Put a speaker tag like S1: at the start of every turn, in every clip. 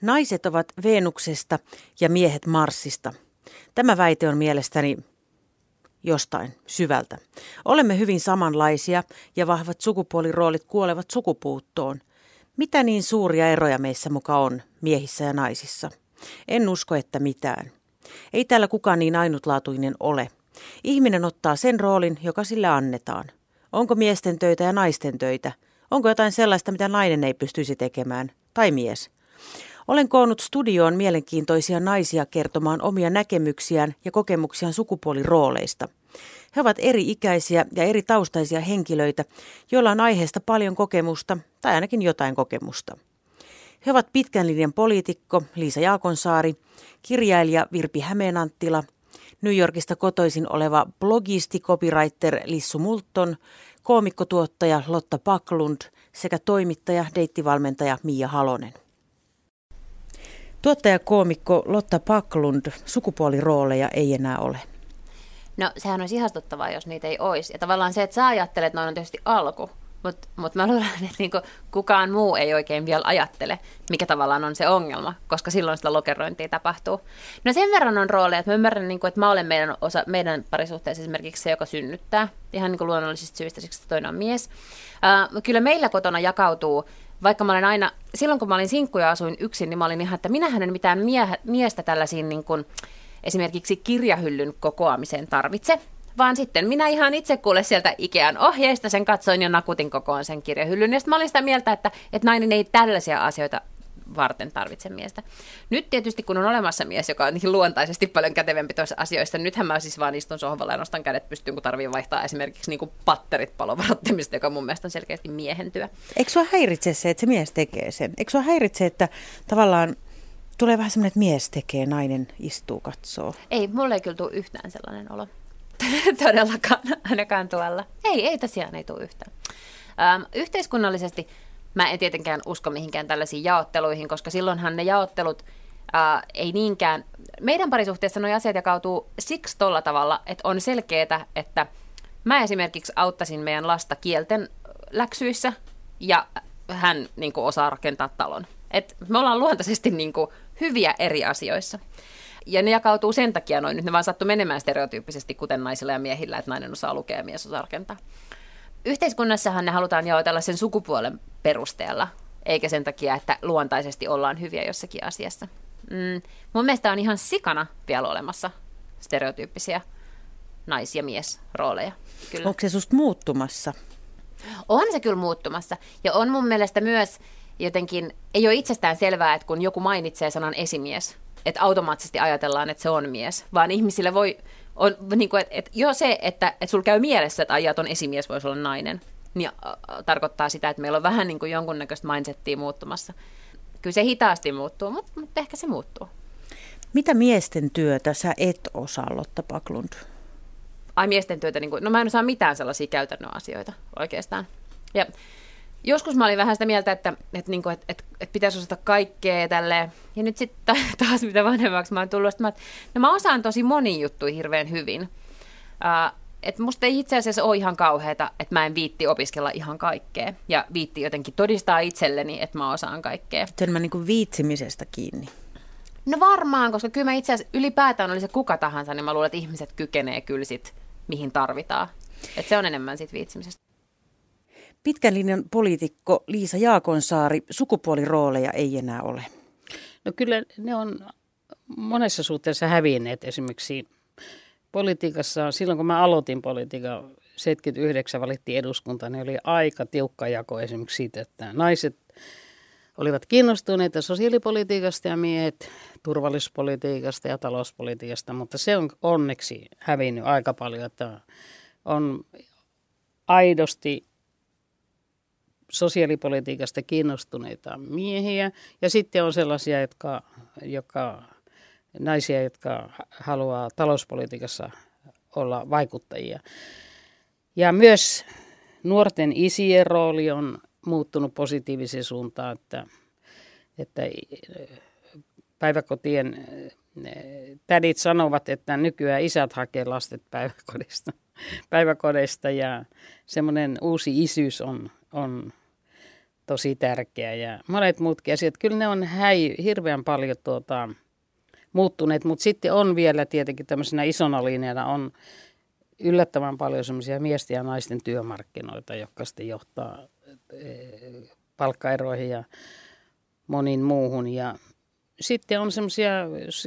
S1: Naiset ovat Veenuksesta ja miehet Marsista. Tämä väite on mielestäni jostain syvältä. Olemme hyvin samanlaisia ja vahvat sukupuoliroolit kuolevat sukupuuttoon. Mitä niin suuria eroja meissä muka on, miehissä ja naisissa? En usko, että mitään. Ei täällä kukaan niin ainutlaatuinen ole. Ihminen ottaa sen roolin, joka sille annetaan. Onko miesten töitä ja naisten töitä? Onko jotain sellaista, mitä nainen ei pystyisi tekemään? Tai mies? Olen koonnut studioon mielenkiintoisia naisia kertomaan omia näkemyksiään ja kokemuksiaan sukupuolirooleista. He ovat eri-ikäisiä ja eri taustaisia henkilöitä, joilla on aiheesta paljon kokemusta tai ainakin jotain kokemusta. He ovat pitkän linjan poliitikko Liisa Jaakonsaari, kirjailija Virpi Hämeenanttila, New Yorkista kotoisin oleva blogisti, copywriter Lissu Multon, koomikkotuottaja Lotta Paklund sekä toimittaja, deittivalmentaja Mia Halonen. Tuottaja-koomikko Lotta Paklund, sukupuolirooleja ei enää ole.
S2: No sehän olisi ihastuttavaa, jos niitä ei olisi. Ja tavallaan se, että sä ajattelet, että noin on tietysti alku. Mutta mut mä luulen, että niinku kukaan muu ei oikein vielä ajattele, mikä tavallaan on se ongelma, koska silloin sitä lokerointia tapahtuu. No sen verran on rooleja, että mä ymmärrän, niinku, että mä olen meidän, osa, meidän parisuhteessa esimerkiksi se, joka synnyttää, ihan niinku luonnollisista syistä, siksi toinen on mies. Uh, kyllä meillä kotona jakautuu vaikka mä olen aina, silloin kun mä olin sinkku ja asuin yksin, niin mä olin ihan, että minähän en mitään mie- miestä tällaisiin niin kuin, esimerkiksi kirjahyllyn kokoamiseen tarvitse, vaan sitten minä ihan itse kuule sieltä Ikean ohjeista sen katsoin ja nakutin kokoon sen kirjahyllyn. Ja sitten mä olin sitä mieltä, että, että nainen ei tällaisia asioita varten tarvitse miestä. Nyt tietysti kun on olemassa mies, joka on niin luontaisesti paljon kätevempi tuossa asioissa, niin nythän mä siis vaan istun sohvalla ja nostan kädet pystyyn, kun tarvii vaihtaa esimerkiksi niin kuin patterit palovarottimista, joka mun mielestä on selkeästi miehentyä.
S1: Eikö sua häiritse se, että se mies tekee sen? Eikö sua häiritse, että tavallaan tulee vähän semmoinen, että mies tekee, nainen istuu, katsoo?
S2: Ei, mulle ei kyllä tule yhtään sellainen olo. Todellakaan, ainakaan tuolla. Ei, ei tosiaan ei tule yhtään. Ähm, yhteiskunnallisesti Mä en tietenkään usko mihinkään tällaisiin jaotteluihin, koska silloinhan ne jaottelut ää, ei niinkään... Meidän parisuhteessa nuo asiat jakautuu siksi tolla tavalla, että on selkeää, että mä esimerkiksi auttasin meidän lasta kielten läksyissä ja hän niin kuin, osaa rakentaa talon. Et me ollaan luontaisesti niin kuin, hyviä eri asioissa. Ja ne jakautuu sen takia noin, nyt ne vaan sattuu menemään stereotyyppisesti, kuten naisilla ja miehillä, että nainen osaa lukea ja mies osaa rakentaa. Yhteiskunnassahan ne halutaan jaotella sen sukupuolen perusteella, eikä sen takia, että luontaisesti ollaan hyviä jossakin asiassa. Mm, mun mielestä on ihan sikana vielä olemassa stereotyyppisiä nais- ja miesrooleja.
S1: Kyllä. Onko se susta muuttumassa?
S2: On se kyllä muuttumassa. Ja on mun mielestä myös jotenkin, ei ole itsestään selvää, että kun joku mainitsee sanan esimies, että automaattisesti ajatellaan, että se on mies, vaan ihmisille voi on niin kuin, että, että jo se, että, että sulla käy mielessä, että ajat on esimies, voisi olla nainen, niin äh, tarkoittaa sitä, että meillä on vähän niin kuin jonkunnäköistä mindsettiä muuttumassa. Kyllä se hitaasti muuttuu, mutta, mutta ehkä se muuttuu.
S1: Mitä miesten työtä sä et osaa, Lotta Paklund?
S2: Ai miesten työtä, niin kuin, no mä en osaa mitään sellaisia käytännön asioita oikeastaan. Ja joskus mä olin vähän sitä mieltä, että, että, niin kuin, että, että, että pitäisi osata kaikkea tälle. Ja nyt sitten taas mitä vanhemmaksi mä oon tullut, että mä, no mä osaan tosi moni juttuja hirveän hyvin. Uh, että musta ei itse asiassa ole ihan kauheata, että mä en viitti opiskella ihan kaikkea. Ja viitti jotenkin todistaa itselleni, että mä osaan kaikkea.
S1: Se on niin kuin viitsimisestä kiinni.
S2: No varmaan, koska kyllä mä itse asiassa ylipäätään oli se kuka tahansa, niin mä luulen, että ihmiset kykenee kyllä sit, mihin tarvitaan. Että se on enemmän sit viitsimisestä.
S1: Pitkän linjan poliitikko Liisa Jaakonsaari, sukupuolirooleja ei enää ole.
S3: No kyllä ne on monessa suhteessa hävinneet esimerkiksi politiikassa. Silloin kun mä aloitin politiikan, 79 valittiin eduskunta, niin oli aika tiukka jako esimerkiksi siitä, että naiset olivat kiinnostuneita sosiaalipolitiikasta ja miehet turvallisuuspolitiikasta ja talouspolitiikasta, mutta se on onneksi hävinnyt aika paljon, että on aidosti sosiaalipolitiikasta kiinnostuneita miehiä ja sitten on sellaisia, jotka, jotka, naisia, jotka haluaa talouspolitiikassa olla vaikuttajia. Ja myös nuorten isien rooli on muuttunut positiiviseen suuntaan, että, että päiväkotien tädit sanovat, että nykyään isät hakee lastet päiväkodista, päiväkodeista ja semmoinen uusi isyys on, on tosi tärkeä ja monet muutkin asiat. Kyllä ne on häi, hirveän paljon tuota, muuttuneet, mutta sitten on vielä tietenkin tämmöisenä isona linjana on yllättävän paljon semmoisia miesten ja naisten työmarkkinoita, jotka sitten johtaa eh, palkkaeroihin ja moniin muuhun. Ja sitten on semmoisia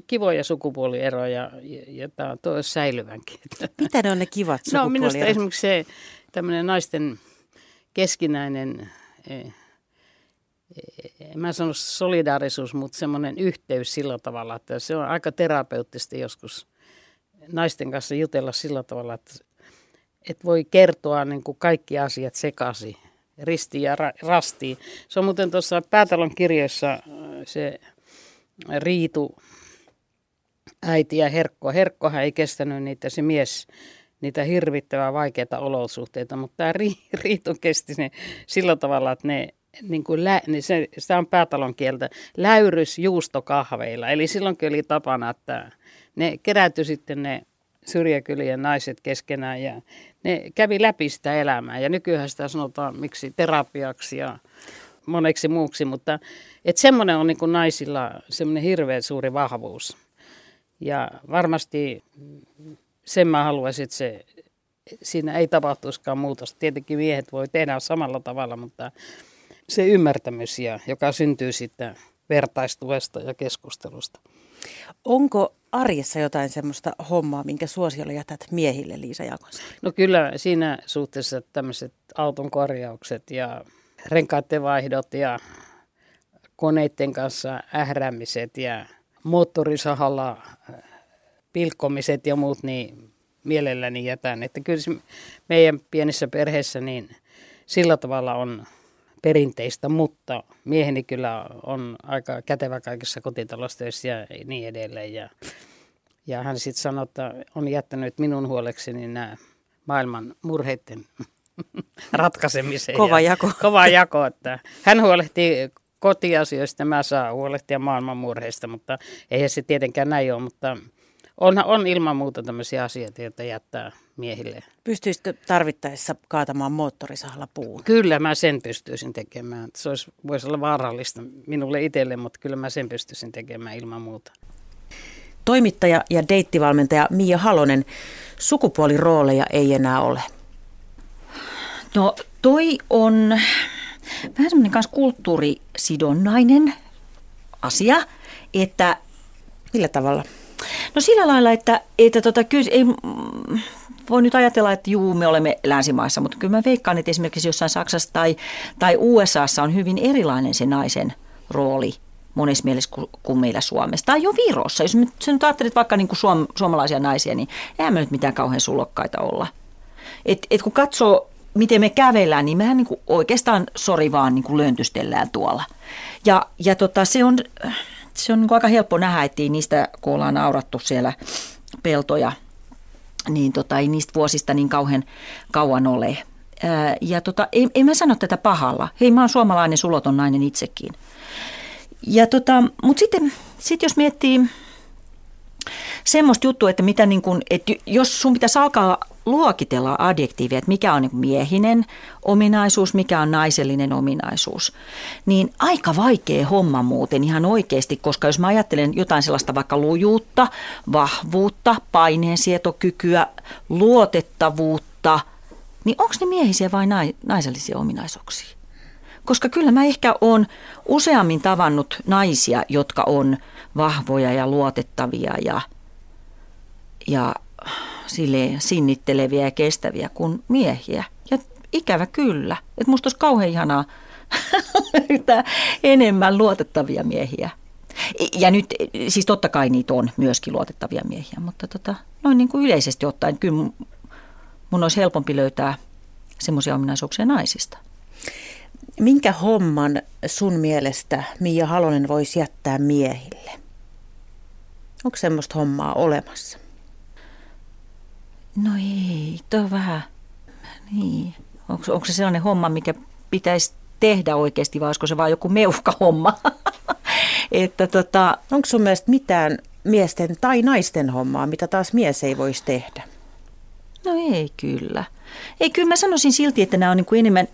S3: kivoja sukupuolieroja, joita on säilyvänkin.
S1: Mitä ne on ne kivat sukupuolierot?
S3: No minusta esimerkiksi se tämmöinen naisten keskinäinen, mä sano solidaarisuus, mutta semmoinen yhteys sillä tavalla, että se on aika terapeuttista joskus naisten kanssa jutella sillä tavalla, että, että voi kertoa niin kuin kaikki asiat sekaisin, ristiin ja ra- rastiin. Se on muuten tuossa Päätalon kirjoissa se Riitu, äiti ja Herkko. Herkkohan ei kestänyt niitä, se mies, niitä hirvittävää vaikeita olosuhteita, mutta tämä Riitu kesti ne sillä tavalla, että ne niin kuin lä, niin se, sitä on päätalon kieltä, läyrys juustokahveilla. Eli silloinkin oli tapana, että ne kerätty sitten ne syrjäkylien naiset keskenään ja ne kävi läpi sitä elämää. Ja nykyään sitä sanotaan miksi terapiaksi ja moneksi muuksi, mutta että semmoinen on niin kuin naisilla semmoinen hirveän suuri vahvuus. Ja varmasti sen mä haluaisin, että se, siinä ei tapahtuisikaan muutosta. Tietenkin miehet voi tehdä samalla tavalla, mutta se ymmärtämys, ja, joka syntyy sitten vertaistuesta ja keskustelusta.
S1: Onko arjessa jotain semmoista hommaa, minkä suosiolla jätät miehille, Liisa Jaakonsaari?
S3: No kyllä siinä suhteessa tämmöiset auton korjaukset ja renkaiden vaihdot ja koneiden kanssa ährämiset ja moottorisahalla äh, pilkkomiset ja muut, niin mielelläni jätän. Että kyllä meidän pienessä perheessä niin sillä tavalla on perinteistä, mutta mieheni kyllä on aika kätevä kaikissa kotitaloustöissä ja niin edelleen. Ja, ja hän sitten sanoi, että on jättänyt minun huolekseni nämä maailman murheiden ratkaisemiseen.
S1: Kova jako. Ja,
S3: kova jako, että hän huolehtii kotiasioista, mä saan huolehtia maailman murheista, mutta eihän se tietenkään näin ole, mutta on, on ilman muuta tämmöisiä asioita, joita jättää miehille.
S1: Pystyisikö tarvittaessa kaatamaan moottorisahalla puun?
S3: Kyllä mä sen pystyisin tekemään. Se olisi, voisi olla vaarallista minulle itselle, mutta kyllä mä sen pystyisin tekemään ilman muuta.
S1: Toimittaja ja deittivalmentaja Mia Halonen, sukupuolirooleja ei enää ole.
S4: No toi on vähän semmoinen kanssa kulttuurisidonnainen asia, että...
S1: Millä tavalla?
S4: No sillä lailla, että, että tota, kyllä ei, voi nyt ajatella, että juu, me olemme länsimaissa, mutta kyllä mä veikkaan, että esimerkiksi jossain Saksassa tai, tai USAssa on hyvin erilainen se naisen rooli monessa mielessä kuin, kuin meillä Suomessa. Tai jo Virossa. Jos sä nyt ajattelet vaikka niin kuin suom, suomalaisia naisia, niin eihän me nyt mitään kauhean sulokkaita olla. Et, et kun katsoo, miten me kävellään, niin mehän niin kuin oikeastaan sori vaan niin kuin löntystellään tuolla. Ja, ja tota, se on, se on niin aika helppo nähdä, että niistä, kun ollaan naurattu siellä peltoja – niin tota, ei niistä vuosista niin kauhean kauan ole. Ää, ja tota, ei, ei mä sano tätä pahalla. Hei, mä oon suomalainen suloton nainen itsekin. Ja tota, mutta sitten sit jos miettii semmoista juttua, että mitä niin kun, että jos sun pitäisi alkaa luokitella adjektiivia, että mikä on niin miehinen ominaisuus, mikä on naisellinen ominaisuus, niin aika vaikea homma muuten ihan oikeasti, koska jos mä ajattelen jotain sellaista vaikka lujuutta, vahvuutta, paineensietokykyä, luotettavuutta, niin onko ne miehisiä vai naisellisia ominaisuuksia? Koska kyllä mä ehkä on useammin tavannut naisia, jotka on vahvoja ja luotettavia ja, ja sille sinnitteleviä ja kestäviä kuin miehiä. Ja ikävä kyllä. Että musta olisi kauhean ihanaa enemmän luotettavia miehiä. Ja nyt, siis totta kai niitä on myöskin luotettavia miehiä, mutta tota, noin niin kuin yleisesti ottaen kyllä mun olisi helpompi löytää semmoisia ominaisuuksia naisista.
S1: Minkä homman sun mielestä Mia Halonen voisi jättää miehille? Onko semmoista hommaa olemassa?
S4: No ei, tuo on vähän, niin. Onko, onko se sellainen homma, mikä pitäisi tehdä oikeasti vai olisiko se vaan joku meuhka homma?
S1: että tota, onko sun mielestä mitään miesten tai naisten hommaa, mitä taas mies ei voisi tehdä?
S4: No ei kyllä. Ei kyllä mä sanoisin silti, että nämä on niin kuin enemmän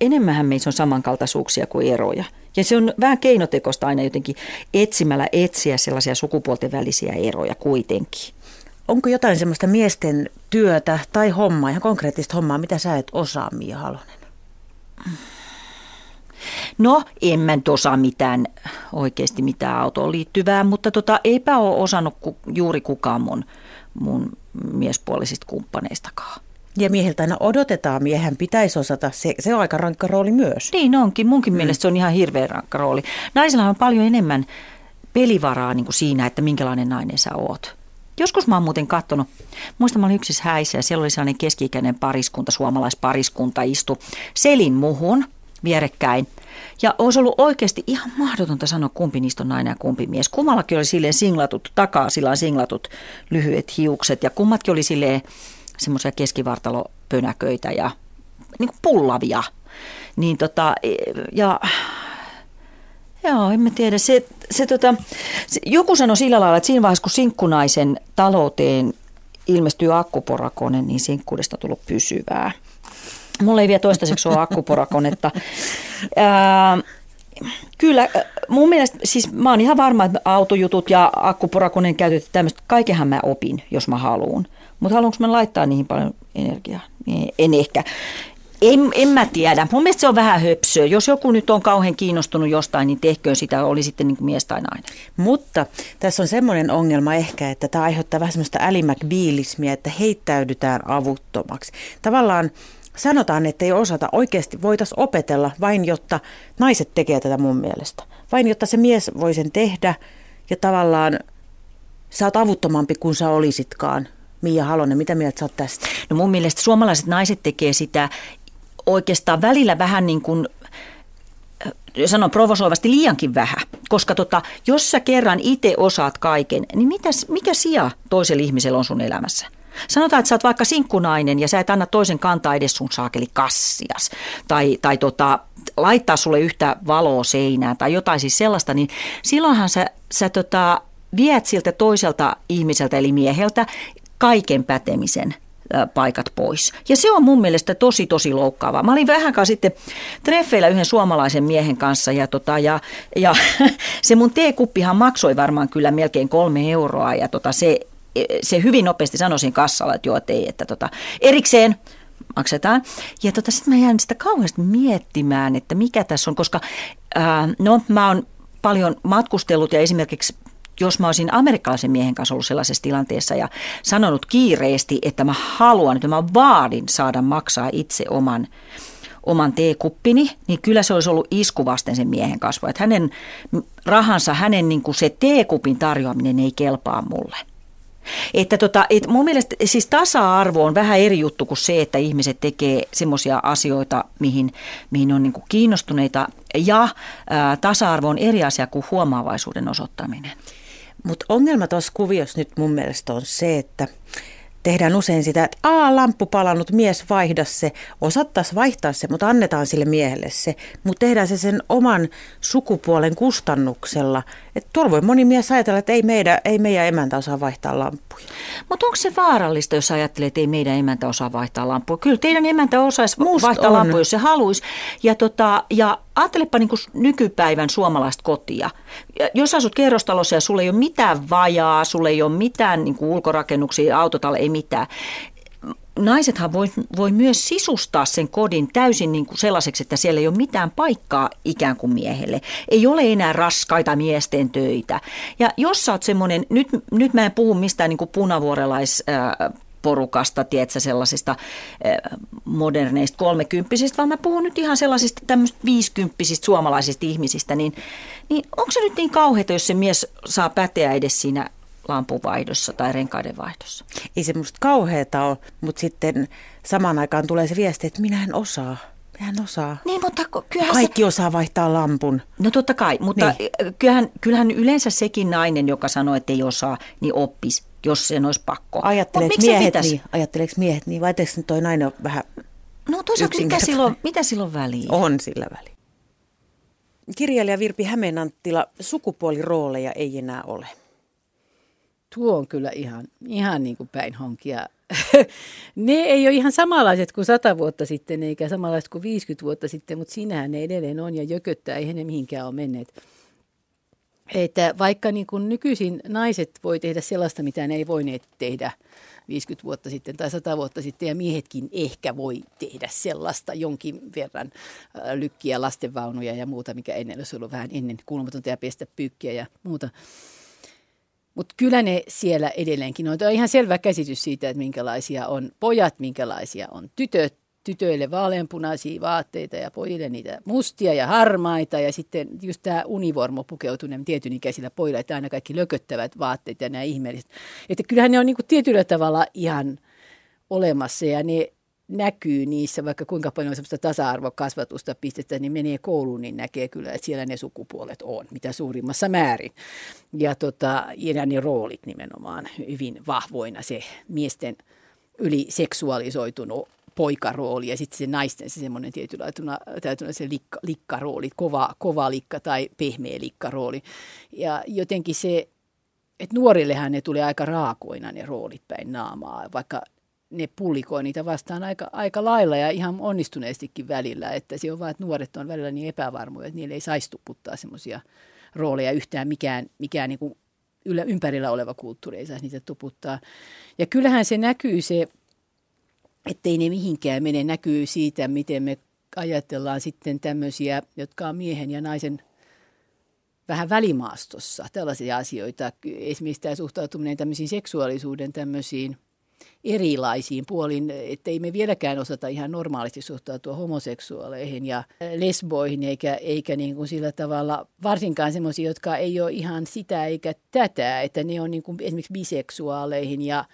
S4: enemmän meissä on samankaltaisuuksia kuin eroja. Ja se on vähän keinotekosta aina jotenkin etsimällä etsiä sellaisia sukupuolten välisiä eroja kuitenkin.
S1: Onko jotain semmoista miesten työtä tai hommaa, ihan konkreettista hommaa, mitä sä et osaa, Mia Halonen?
S4: No, en mä osaa mitään, oikeasti mitään autoon liittyvää, mutta tota, eipä ole osannut ku, juuri kukaan mun, mun miespuolisista kumppaneistakaan.
S1: Ja mieheltä aina odotetaan, miehen pitäisi osata. Se, se on aika rankka rooli myös.
S4: Niin onkin, munkin mm. mielestä se on ihan hirveän rankka rooli. Naisilla on paljon enemmän pelivaraa niin kuin siinä, että minkälainen nainen sä oot. Joskus mä oon muuten katsonut, muistan mä olin yksissä häissä ja siellä oli sellainen keski-ikäinen pariskunta, suomalaispariskunta istu selin muhun vierekkäin. Ja olisi ollut oikeasti ihan mahdotonta sanoa, kumpi niistä on nainen ja kumpi mies. Kummallakin oli silleen singlatut, takaa sillä singlatut lyhyet hiukset ja kummatkin oli silleen semmoisia keskivartalopönäköitä ja niin kuin pullavia. Niin tota, ja Joo, en mä tiedä. Se, se, tota, se, joku sanoi sillä lailla, että siinä vaiheessa, kun sinkkunaisen talouteen ilmestyy akkuporakone, niin sinkkuudesta on tullut pysyvää. Mulla ei vielä toistaiseksi ole akkuporakonetta. Ää, kyllä, mun mielestä, siis mä oon ihan varma, että autojutut ja akkuporakoneen käytöt tämmöistä, kaikenhan mä opin, jos mä haluan. Mutta haluanko mä laittaa niihin paljon energiaa? En ehkä. En, en mä tiedä. Mun mielestä se on vähän höpsöä. Jos joku nyt on kauhean kiinnostunut jostain, niin tehköön sitä, oli sitten niin kuin mies tai nainen.
S1: Mutta tässä on semmoinen ongelma ehkä, että tämä aiheuttaa vähän semmoista älimäkbiilismiä, että heittäydytään avuttomaksi. Tavallaan sanotaan, että ei osata. Oikeasti voitaisiin opetella vain, jotta naiset tekee tätä mun mielestä. Vain, jotta se mies voi sen tehdä ja tavallaan sä oot avuttomampi kuin sä olisitkaan. Mia Halonen, mitä mieltä sä oot tästä?
S4: No mun mielestä suomalaiset naiset tekee sitä oikeastaan välillä vähän niin kuin äh, sanon provosoivasti liiankin vähän, koska tota, jos sä kerran itse osaat kaiken, niin mitäs, mikä sija toisella ihmisellä on sun elämässä? Sanotaan, että sä oot vaikka sinkkunainen ja sä et anna toisen kantaa edes sun saakeli kassias. Tai, tai tota, laittaa sulle yhtä valoa seinään tai jotain siis sellaista, niin silloinhan sä, sä tota, viet siltä toiselta ihmiseltä eli mieheltä kaiken pätemisen paikat pois. Ja se on mun mielestä tosi, tosi loukkaavaa. Mä olin vähän sitten treffeillä yhden suomalaisen miehen kanssa ja, tota, ja, ja se mun teekuppihan maksoi varmaan kyllä melkein kolme euroa ja tota, se, se hyvin nopeasti sanoisin kassalla, että joo, että ei, että tota, erikseen maksetaan. Ja tota, sitten mä jään sitä kauheasti miettimään, että mikä tässä on, koska ää, no mä oon paljon matkustellut ja esimerkiksi jos mä olisin amerikkalaisen miehen kanssa ollut sellaisessa tilanteessa ja sanonut kiireesti, että mä haluan, että mä vaadin saada maksaa itse oman oman teekuppini, niin kyllä se olisi ollut isku vasten sen miehen kasvua. Että hänen rahansa, hänen niin kuin se teekupin tarjoaminen ei kelpaa mulle. Että tota, et mun mielestä siis tasa-arvo on vähän eri juttu kuin se, että ihmiset tekee semmoisia asioita, mihin, mihin on niin kuin kiinnostuneita. Ja ää, tasa-arvo on eri asia kuin huomaavaisuuden osoittaminen.
S1: Mutta ongelma tuossa kuviossa nyt mun mielestä on se, että tehdään usein sitä, että aa, lamppu palannut, mies vaihda se. Osattaisiin vaihtaa se, mutta annetaan sille miehelle se. Mutta tehdään se sen oman sukupuolen kustannuksella. Että tuolla voi moni mies ajatella, että ei, meidän, ei meidän emäntä osaa vaihtaa lamppuja.
S4: Mutta onko se vaarallista, jos ajattelee, että ei meidän emäntä osaa vaihtaa lamppuja? Kyllä teidän emäntä osaisi Must vaihtaa lamppuja, jos se haluaisi. Ja, tota, ja ajattelepa niin kuin nykypäivän suomalaista kotia. Jos asut kerrostalossa ja sulla ei ole mitään vajaa, sulla ei ole mitään niin kuin ulkorakennuksia, autotalle, ei mitään naisethan voi, voi myös sisustaa sen kodin täysin niin kuin sellaiseksi, että siellä ei ole mitään paikkaa ikään kuin miehelle. Ei ole enää raskaita miesten töitä. Ja jos sä oot semmoinen, nyt, nyt mä en puhu mistään niin kuin punavuorelais... Äh, porukasta, tiedätkö, sellaisista moderneista kolmekymppisistä, vaan mä puhun nyt ihan sellaisista tämmöistä viisikymppisistä suomalaisista ihmisistä, niin, niin onko se nyt niin kauheata, jos se mies saa päteä edes siinä lampuvaihdossa tai renkaiden vaihdossa.
S1: Ei se musta kauheata ole, mutta sitten samaan aikaan tulee se viesti, että minä en osaa. Minä en osaa.
S4: Niin, mutta kyllähän
S1: Kaikki se... osaa vaihtaa lampun.
S4: No totta kai, mutta niin. kyllähän, kyllähän yleensä sekin nainen, joka sanoo, että ei osaa, niin oppisi, jos sen olisi pakko.
S1: Ajatteleeko miehet, niin, ajatteleeko miehet niin, vai eikö toi nainen ole vähän
S4: No toisaalta mitä silloin, mitä silloin väliä?
S1: On sillä väliä. Kirjailija Virpi Hämeenanttila, sukupuolirooleja ei enää ole
S3: tuo on kyllä ihan, ihan niin kuin päin honkia.
S5: ne ei ole ihan samanlaiset kuin 100 vuotta sitten, eikä samanlaiset kuin 50 vuotta sitten, mutta siinähän ne edelleen on ja jököttää, eihän ne mihinkään ole menneet. Että vaikka niin kuin nykyisin naiset voi tehdä sellaista, mitä ne ei voineet tehdä 50 vuotta sitten tai 100 vuotta sitten, ja miehetkin ehkä voi tehdä sellaista jonkin verran lykkiä, lastenvaunuja ja muuta, mikä ennen olisi ollut vähän ennen kuulumatonta ja pestä pyykkiä ja muuta. Mutta kyllä ne siellä edelleenkin on. Tämä on ihan selvä käsitys siitä, että minkälaisia on pojat, minkälaisia on tytöt. Tytöille vaaleanpunaisia vaatteita ja pojille niitä mustia ja harmaita. Ja sitten just tämä univormo pukeutuneen tietyn ikäisillä pojilla, että aina kaikki lököttävät vaatteet ja nämä ihmeelliset. Että kyllähän ne on niinku tietyllä tavalla ihan olemassa ja ne näkyy niissä, vaikka kuinka paljon sellaista tasa-arvokasvatusta pistetään, niin menee kouluun, niin näkee kyllä, että siellä ne sukupuolet on, mitä suurimmassa määrin. Ja, tota, ja ne roolit nimenomaan hyvin vahvoina, se miesten yli seksuaalisoitunut poikarooli ja sitten se naisten se semmoinen tietynlaituna se likka, likkarooli, kova, kova likka tai pehmeä likkarooli. Ja jotenkin se, että nuorillehän ne tulee aika raakoina ne roolit päin naamaa, vaikka ne pullikoi niitä vastaan aika, aika lailla ja ihan onnistuneestikin välillä. Että se on vaan, että nuoret on välillä niin epävarmoja, että niille ei saisi tuputtaa semmoisia rooleja yhtään mikään, mikään niin kuin ympärillä oleva kulttuuri ei saisi niitä tuputtaa. Ja kyllähän se näkyy se, ettei ne mihinkään mene, näkyy siitä, miten me ajatellaan sitten tämmöisiä, jotka on miehen ja naisen vähän välimaastossa, tällaisia asioita. Esimerkiksi tämä suhtautuminen tämmöisiin seksuaalisuuden tämmöisiin – erilaisiin puolin, ettei me vieläkään osata ihan normaalisti suhtautua homoseksuaaleihin ja lesboihin, eikä, eikä niin kuin sillä tavalla, varsinkaan semmoisia, jotka ei ole ihan sitä eikä tätä, että ne on niin kuin esimerkiksi biseksuaaleihin ja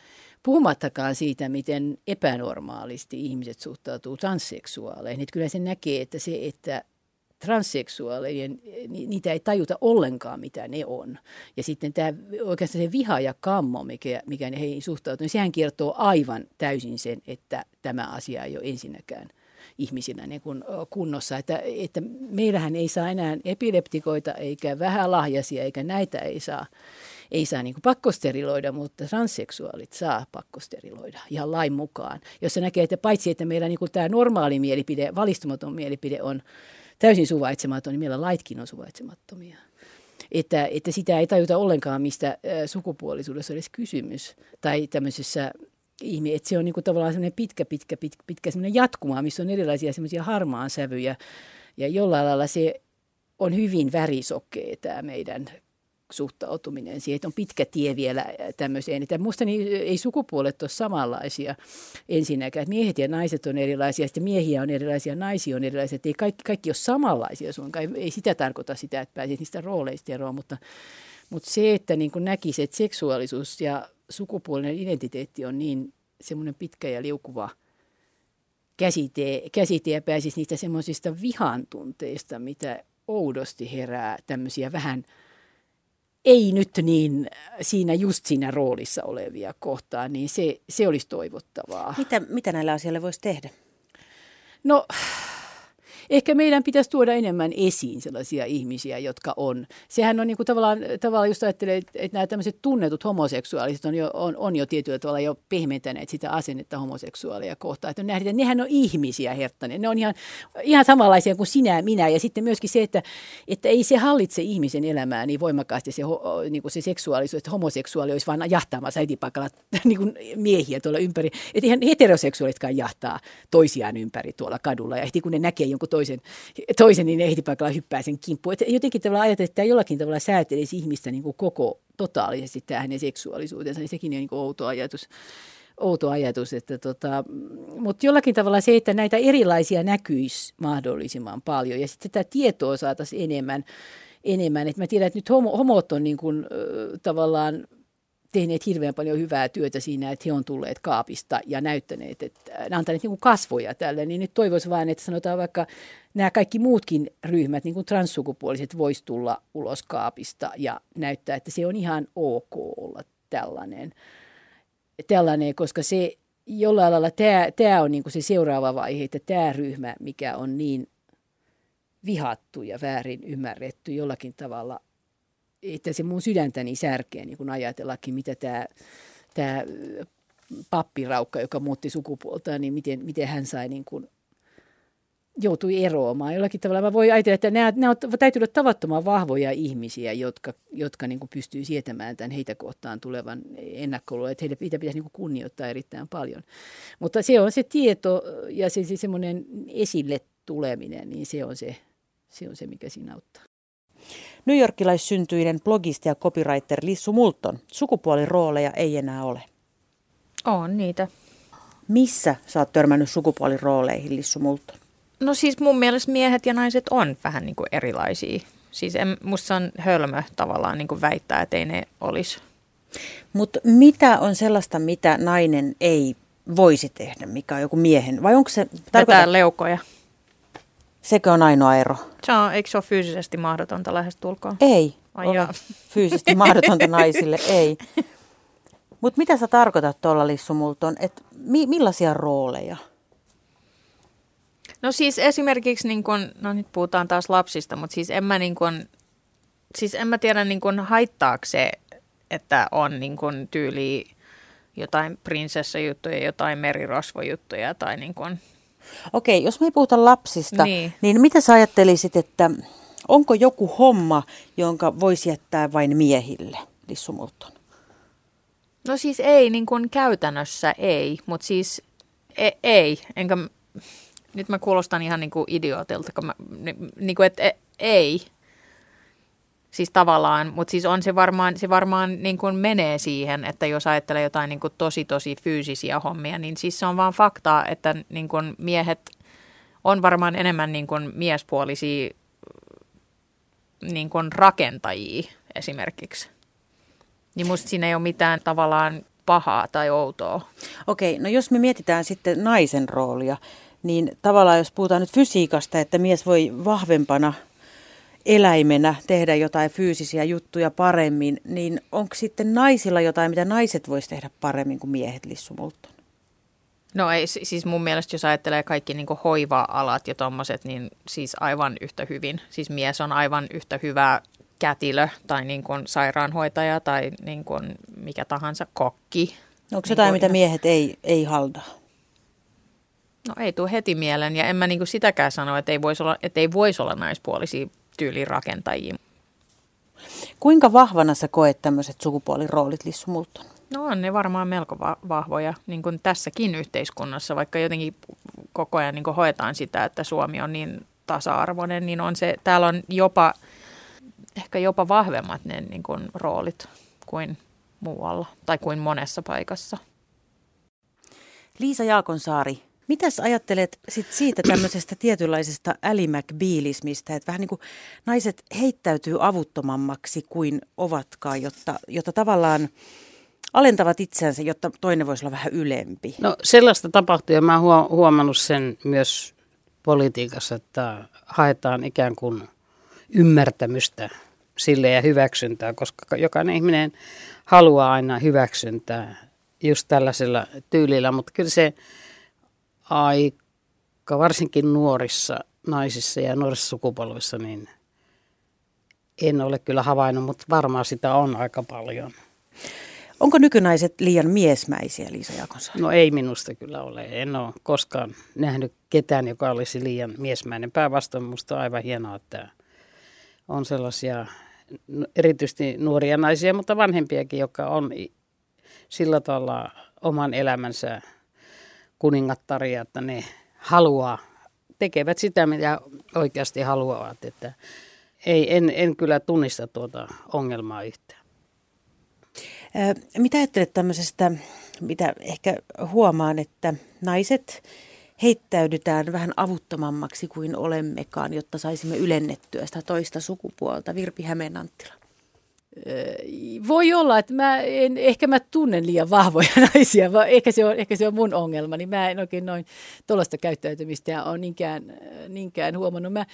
S5: Puhumattakaan siitä, miten epänormaalisti ihmiset suhtautuu transseksuaaleihin. Että kyllä se näkee, että se, että transseksuaalien, niitä ei tajuta ollenkaan, mitä ne on. Ja sitten tämä oikeastaan se viha ja kammo, mikä, mikä ne heihin suhtautuu, niin sehän kertoo aivan täysin sen, että tämä asia ei ole ensinnäkään ihmisinä niin kuin kunnossa. Että, että meillähän ei saa enää epileptikoita eikä vähälahjaisia eikä näitä ei saa ei saa niin pakkosteriloida, mutta transseksuaalit saa pakkosteriloida ihan lain mukaan. Jos se näkee, että paitsi että meillä niin tämä normaali mielipide, valistumaton mielipide on täysin suvaitsematon, niin meillä laitkin on suvaitsemattomia. Että, että sitä ei tajuta ollenkaan, mistä sukupuolisuudessa edes kysymys. Tai tämmöisessä ihme, että se on niin tavallaan semmoinen pitkä, pitkä, pitkä, pitkä jatkuma, missä on erilaisia semmoisia harmaan sävyjä. Ja jollain lailla se on hyvin värisokkea tämä meidän suhtautuminen siihen, että on pitkä tie vielä tämmöiseen. Että musta niin ei sukupuolet ole samanlaisia ensinnäkään. Että miehet ja naiset on erilaisia, sitten miehiä on erilaisia, naisia on erilaisia. Että ei kaikki, kaikki ole samanlaisia suinkaan. Ei, sitä tarkoita sitä, että pääsisi niistä rooleista eroon, mutta, mutta se, että niin näkisi, että seksuaalisuus ja sukupuolinen identiteetti on niin semmoinen pitkä ja liukuva käsite, käsite ja pääsisi niistä semmoisista vihantunteista, mitä oudosti herää tämmöisiä vähän – ei nyt niin siinä just siinä roolissa olevia kohtaan, niin se, se olisi toivottavaa.
S1: Mitä, mitä näillä asioilla voisi tehdä?
S5: No ehkä meidän pitäisi tuoda enemmän esiin sellaisia ihmisiä, jotka on. Sehän on niin kuin tavallaan, tavallaan just ajattelee, että, nämä tämmöiset tunnetut homoseksuaaliset on jo, on, on jo tietyllä tavalla jo pehmentäneet sitä asennetta homoseksuaalia kohtaan. Että nähdään, että nehän on ihmisiä, Herttanen. Ne on ihan, ihan samanlaisia kuin sinä ja minä. Ja sitten myöskin se, että, että ei se hallitse ihmisen elämää niin voimakkaasti se, niin kuin se seksuaalisuus, että homoseksuaali olisi vain jahtaamassa äitipaikalla niin kuin miehiä tuolla ympäri. Että ihan heteroseksuaalitkaan jahtaa toisiaan ympäri tuolla kadulla. Ja kun ne näkee jonkun toisen, toisen niin ehtipaikalla hyppää sen kimppuun. Et jotenkin tavallaan ajatellaan, että tämä jollakin tavalla säätelisi ihmistä niin kuin koko totaalisesti tämä hänen seksuaalisuutensa, niin sekin on niin kuin outo ajatus outo ajatus. Että tota, mutta jollakin tavalla se, että näitä erilaisia näkyisi mahdollisimman paljon ja sitten tätä tietoa saataisiin enemmän, enemmän. Et mä tiedän, että nyt homo, homot on niin kuin, tavallaan tehneet hirveän paljon hyvää työtä siinä, että he on tulleet kaapista ja näyttäneet, että ne antaneet niin kuin kasvoja tälle, niin nyt toivoisi vain, että sanotaan vaikka nämä kaikki muutkin ryhmät, niin kuin transsukupuoliset, vois tulla ulos kaapista ja näyttää, että se on ihan ok olla tällainen, tällainen koska se jollain lailla tämä, tämä on niin kuin se seuraava vaihe, että tämä ryhmä, mikä on niin vihattu ja väärin ymmärretty jollakin tavalla – että se mun sydäntäni särkee niin kun ajatellakin, mitä tämä, tämä pappiraukka, joka muutti sukupuolta, niin miten, miten hän sai niin kuin joutui eroamaan. Jollakin tavalla mä voin ajatella, että nämä, nämä täytyy olla tavattoman vahvoja ihmisiä, jotka, jotka niin pystyy sietämään tämän heitä kohtaan tulevan ennakkoluulon, että heitä, heitä pitäisi niin kunnioittaa erittäin paljon. Mutta se on se tieto ja se, se semmoinen esille tuleminen, niin se on se, se on se, mikä siinä auttaa.
S1: New Yorkilaissyntyinen blogisti ja copywriter Lissu Multon. Sukupuolirooleja ei enää ole.
S6: On niitä.
S1: Missä sä oot törmännyt sukupuolirooleihin, Lissu Multon?
S6: No siis mun mielestä miehet ja naiset on vähän niin kuin erilaisia. Siis en, musta on hölmö tavallaan niin kuin väittää, että ei ne olisi.
S1: Mutta mitä on sellaista, mitä nainen ei voisi tehdä, mikä on joku miehen? Vai onko se...
S6: Vetää leukoja.
S1: Sekö on ainoa ero?
S6: Se on, eikö se ole fyysisesti mahdotonta tulkoon?
S1: Ei Ai ole fyysisesti mahdotonta naisille, ei. Mutta mitä sä tarkoitat tuolla Lissu Multon, että mi- millaisia rooleja?
S6: No siis esimerkiksi, niin kun, no nyt puhutaan taas lapsista, mutta siis en mä, niin kun, siis en mä tiedä niin kun haittaako se, että on niin kun tyyli jotain prinsessajuttuja, jotain merirosvojuttuja tai niin kun.
S1: Okei, jos me ei puhuta lapsista, niin, niin mitä sä ajattelisit, että onko joku homma, jonka voisi jättää vain miehille, Lissu Multon?
S6: No siis ei, niin kuin käytännössä ei, mutta siis e- ei, enkä nyt mä kuulostan ihan niin kuin idiootilta, kun mä, niin kuin, että e, ei. Siis tavallaan, mutta siis on se varmaan, se varmaan niin kuin menee siihen, että jos ajattelee jotain niin kuin tosi tosi fyysisiä hommia, niin siis se on vaan faktaa, että niin kuin miehet on varmaan enemmän niin kuin miespuolisia niin kuin rakentajia esimerkiksi. Niin musta siinä ei ole mitään tavallaan pahaa tai outoa.
S1: Okei, no jos me mietitään sitten naisen roolia, niin tavallaan jos puhutaan nyt fysiikasta, että mies voi vahvempana eläimenä tehdä jotain fyysisiä juttuja paremmin, niin onko sitten naisilla jotain, mitä naiset voisi tehdä paremmin kuin miehet, Lissu Multon?
S6: No ei, siis mun mielestä jos ajattelee kaikki niin hoiva-alat ja tommoset, niin siis aivan yhtä hyvin. Siis mies on aivan yhtä hyvä kätilö tai niin kuin sairaanhoitaja tai niin kuin mikä tahansa kokki.
S1: Onko jotain, niin kuin, mitä miehet ei, ei haldaa?
S6: No ei tule heti mieleen ja en mä niinku sitäkään sano, että ei voisi olla, että ei voisi olla naispuolisia tyylirakentajia.
S1: Kuinka vahvana sä koet tämmöiset sukupuoliroolit, Lissu Multon?
S6: No on ne varmaan melko va- vahvoja, niin kuin tässäkin yhteiskunnassa, vaikka jotenkin koko ajan niin hoetaan sitä, että Suomi on niin tasa-arvoinen, niin on se, täällä on jopa, ehkä jopa vahvemmat ne niin kuin, roolit kuin muualla tai kuin monessa paikassa.
S1: Liisa Jaakonsaari, Mitäs ajattelet sit siitä tämmöisestä tietynlaisesta älimäkbiilismistä, että vähän niin kuin naiset heittäytyy avuttomammaksi kuin ovatkaan, jotta, jotta tavallaan alentavat itseänsä, jotta toinen voisi olla vähän ylempi?
S3: No sellaista tapahtuu ja mä oon huomannut sen myös politiikassa, että haetaan ikään kuin ymmärtämystä sille ja hyväksyntää, koska jokainen ihminen haluaa aina hyväksyntää just tällaisella tyylillä, mutta kyllä se aika, varsinkin nuorissa naisissa ja nuorissa sukupolvissa, niin en ole kyllä havainnut, mutta varmaan sitä on aika paljon.
S1: Onko nykynaiset liian miesmäisiä, Liisa Jakonsaari?
S3: No ei minusta kyllä ole. En ole koskaan nähnyt ketään, joka olisi liian miesmäinen. Päinvastoin minusta on aivan hienoa, että on sellaisia erityisesti nuoria naisia, mutta vanhempiakin, jotka on sillä tavalla oman elämänsä kuningattaria, että ne haluaa, tekevät sitä, mitä oikeasti haluavat. Että ei, en, en kyllä tunnista tuota ongelmaa yhtään.
S1: Mitä ajattelet tämmöisestä, mitä ehkä huomaan, että naiset heittäydytään vähän avuttomammaksi kuin olemmekaan, jotta saisimme ylennettyä sitä toista sukupuolta. Virpi Hämeenanttila.
S5: Voi olla, että mä en, ehkä mä tunnen liian vahvoja naisia, vaan ehkä se on, ehkä se on mun ongelma, niin mä en oikein noin tuollaista käyttäytymistä ole niinkään, niinkään huomannut. Mä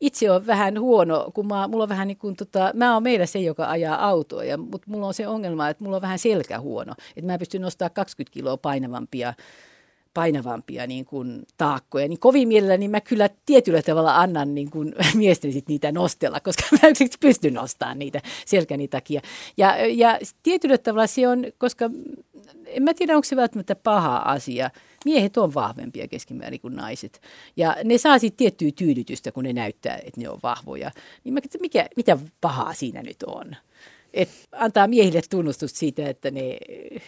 S5: itse on vähän huono, kun mä, mulla on vähän niin kuin, tota, mä oon meillä se, joka ajaa autoa, mutta mulla on se ongelma, että mulla on vähän selkä huono, että mä pystyn nostamaan 20 kiloa painavampia painavampia niin kuin taakkoja, niin kovin mielelläni mä kyllä tietyllä tavalla annan niin kuin miesten sit niitä nostella, koska mä yksinkertaisesti pystyn nostamaan niitä selkäni takia. Ja, ja tietyllä tavalla se on, koska en mä tiedä, onko se välttämättä paha asia. Miehet on vahvempia keskimäärin kuin naiset. Ja ne saa sitten tiettyä tyydytystä, kun ne näyttää, että ne on vahvoja. Niin mä, mikä, mitä pahaa siinä nyt on? Et antaa miehille tunnustusta siitä, että ne,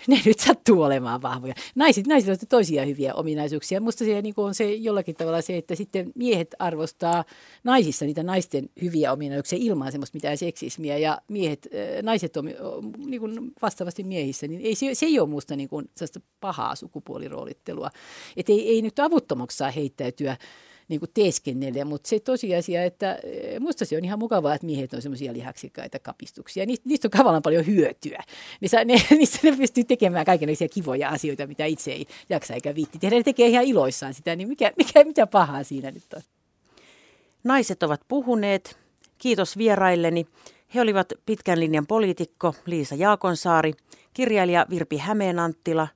S5: ne nyt sattuu olemaan vahvoja. Naiset, naiset on toisia hyviä ominaisuuksia. Musta se niin on se jollakin tavalla se, että sitten miehet arvostaa naisissa niitä naisten hyviä ominaisuuksia ilman semmoista mitään seksismiä ja miehet, naiset on niin kuin vastaavasti miehissä, niin ei, se, se ei ole musta niin kuin pahaa sukupuoliroolittelua. Että ei, ei nyt avuttomaksi saa heittäytyä niin kuin teeskennellä, mutta se tosiasia, että eh, musta se on ihan mukavaa, että miehet on semmoisia lihaksikkaita kapistuksia. Niistä, niistä on kavallan paljon hyötyä. Ne, ne, niistä ne pystyy tekemään kaikenlaisia kivoja asioita, mitä itse ei jaksa eikä viitti tehdä. Ne tekee ihan iloissaan sitä, niin mikä, mikä, mitä pahaa siinä nyt on?
S1: Naiset ovat puhuneet. Kiitos vierailleni. He olivat pitkän linjan poliitikko Liisa Jaakonsaari, kirjailija Virpi Hämeenanttila,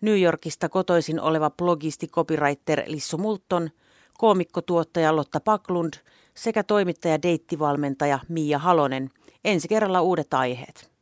S1: New Yorkista kotoisin oleva blogisti copywriter Lissu Multon – koomikkotuottaja Lotta Paklund sekä toimittaja deittivalmentaja Mia Halonen. Ensi kerralla uudet aiheet.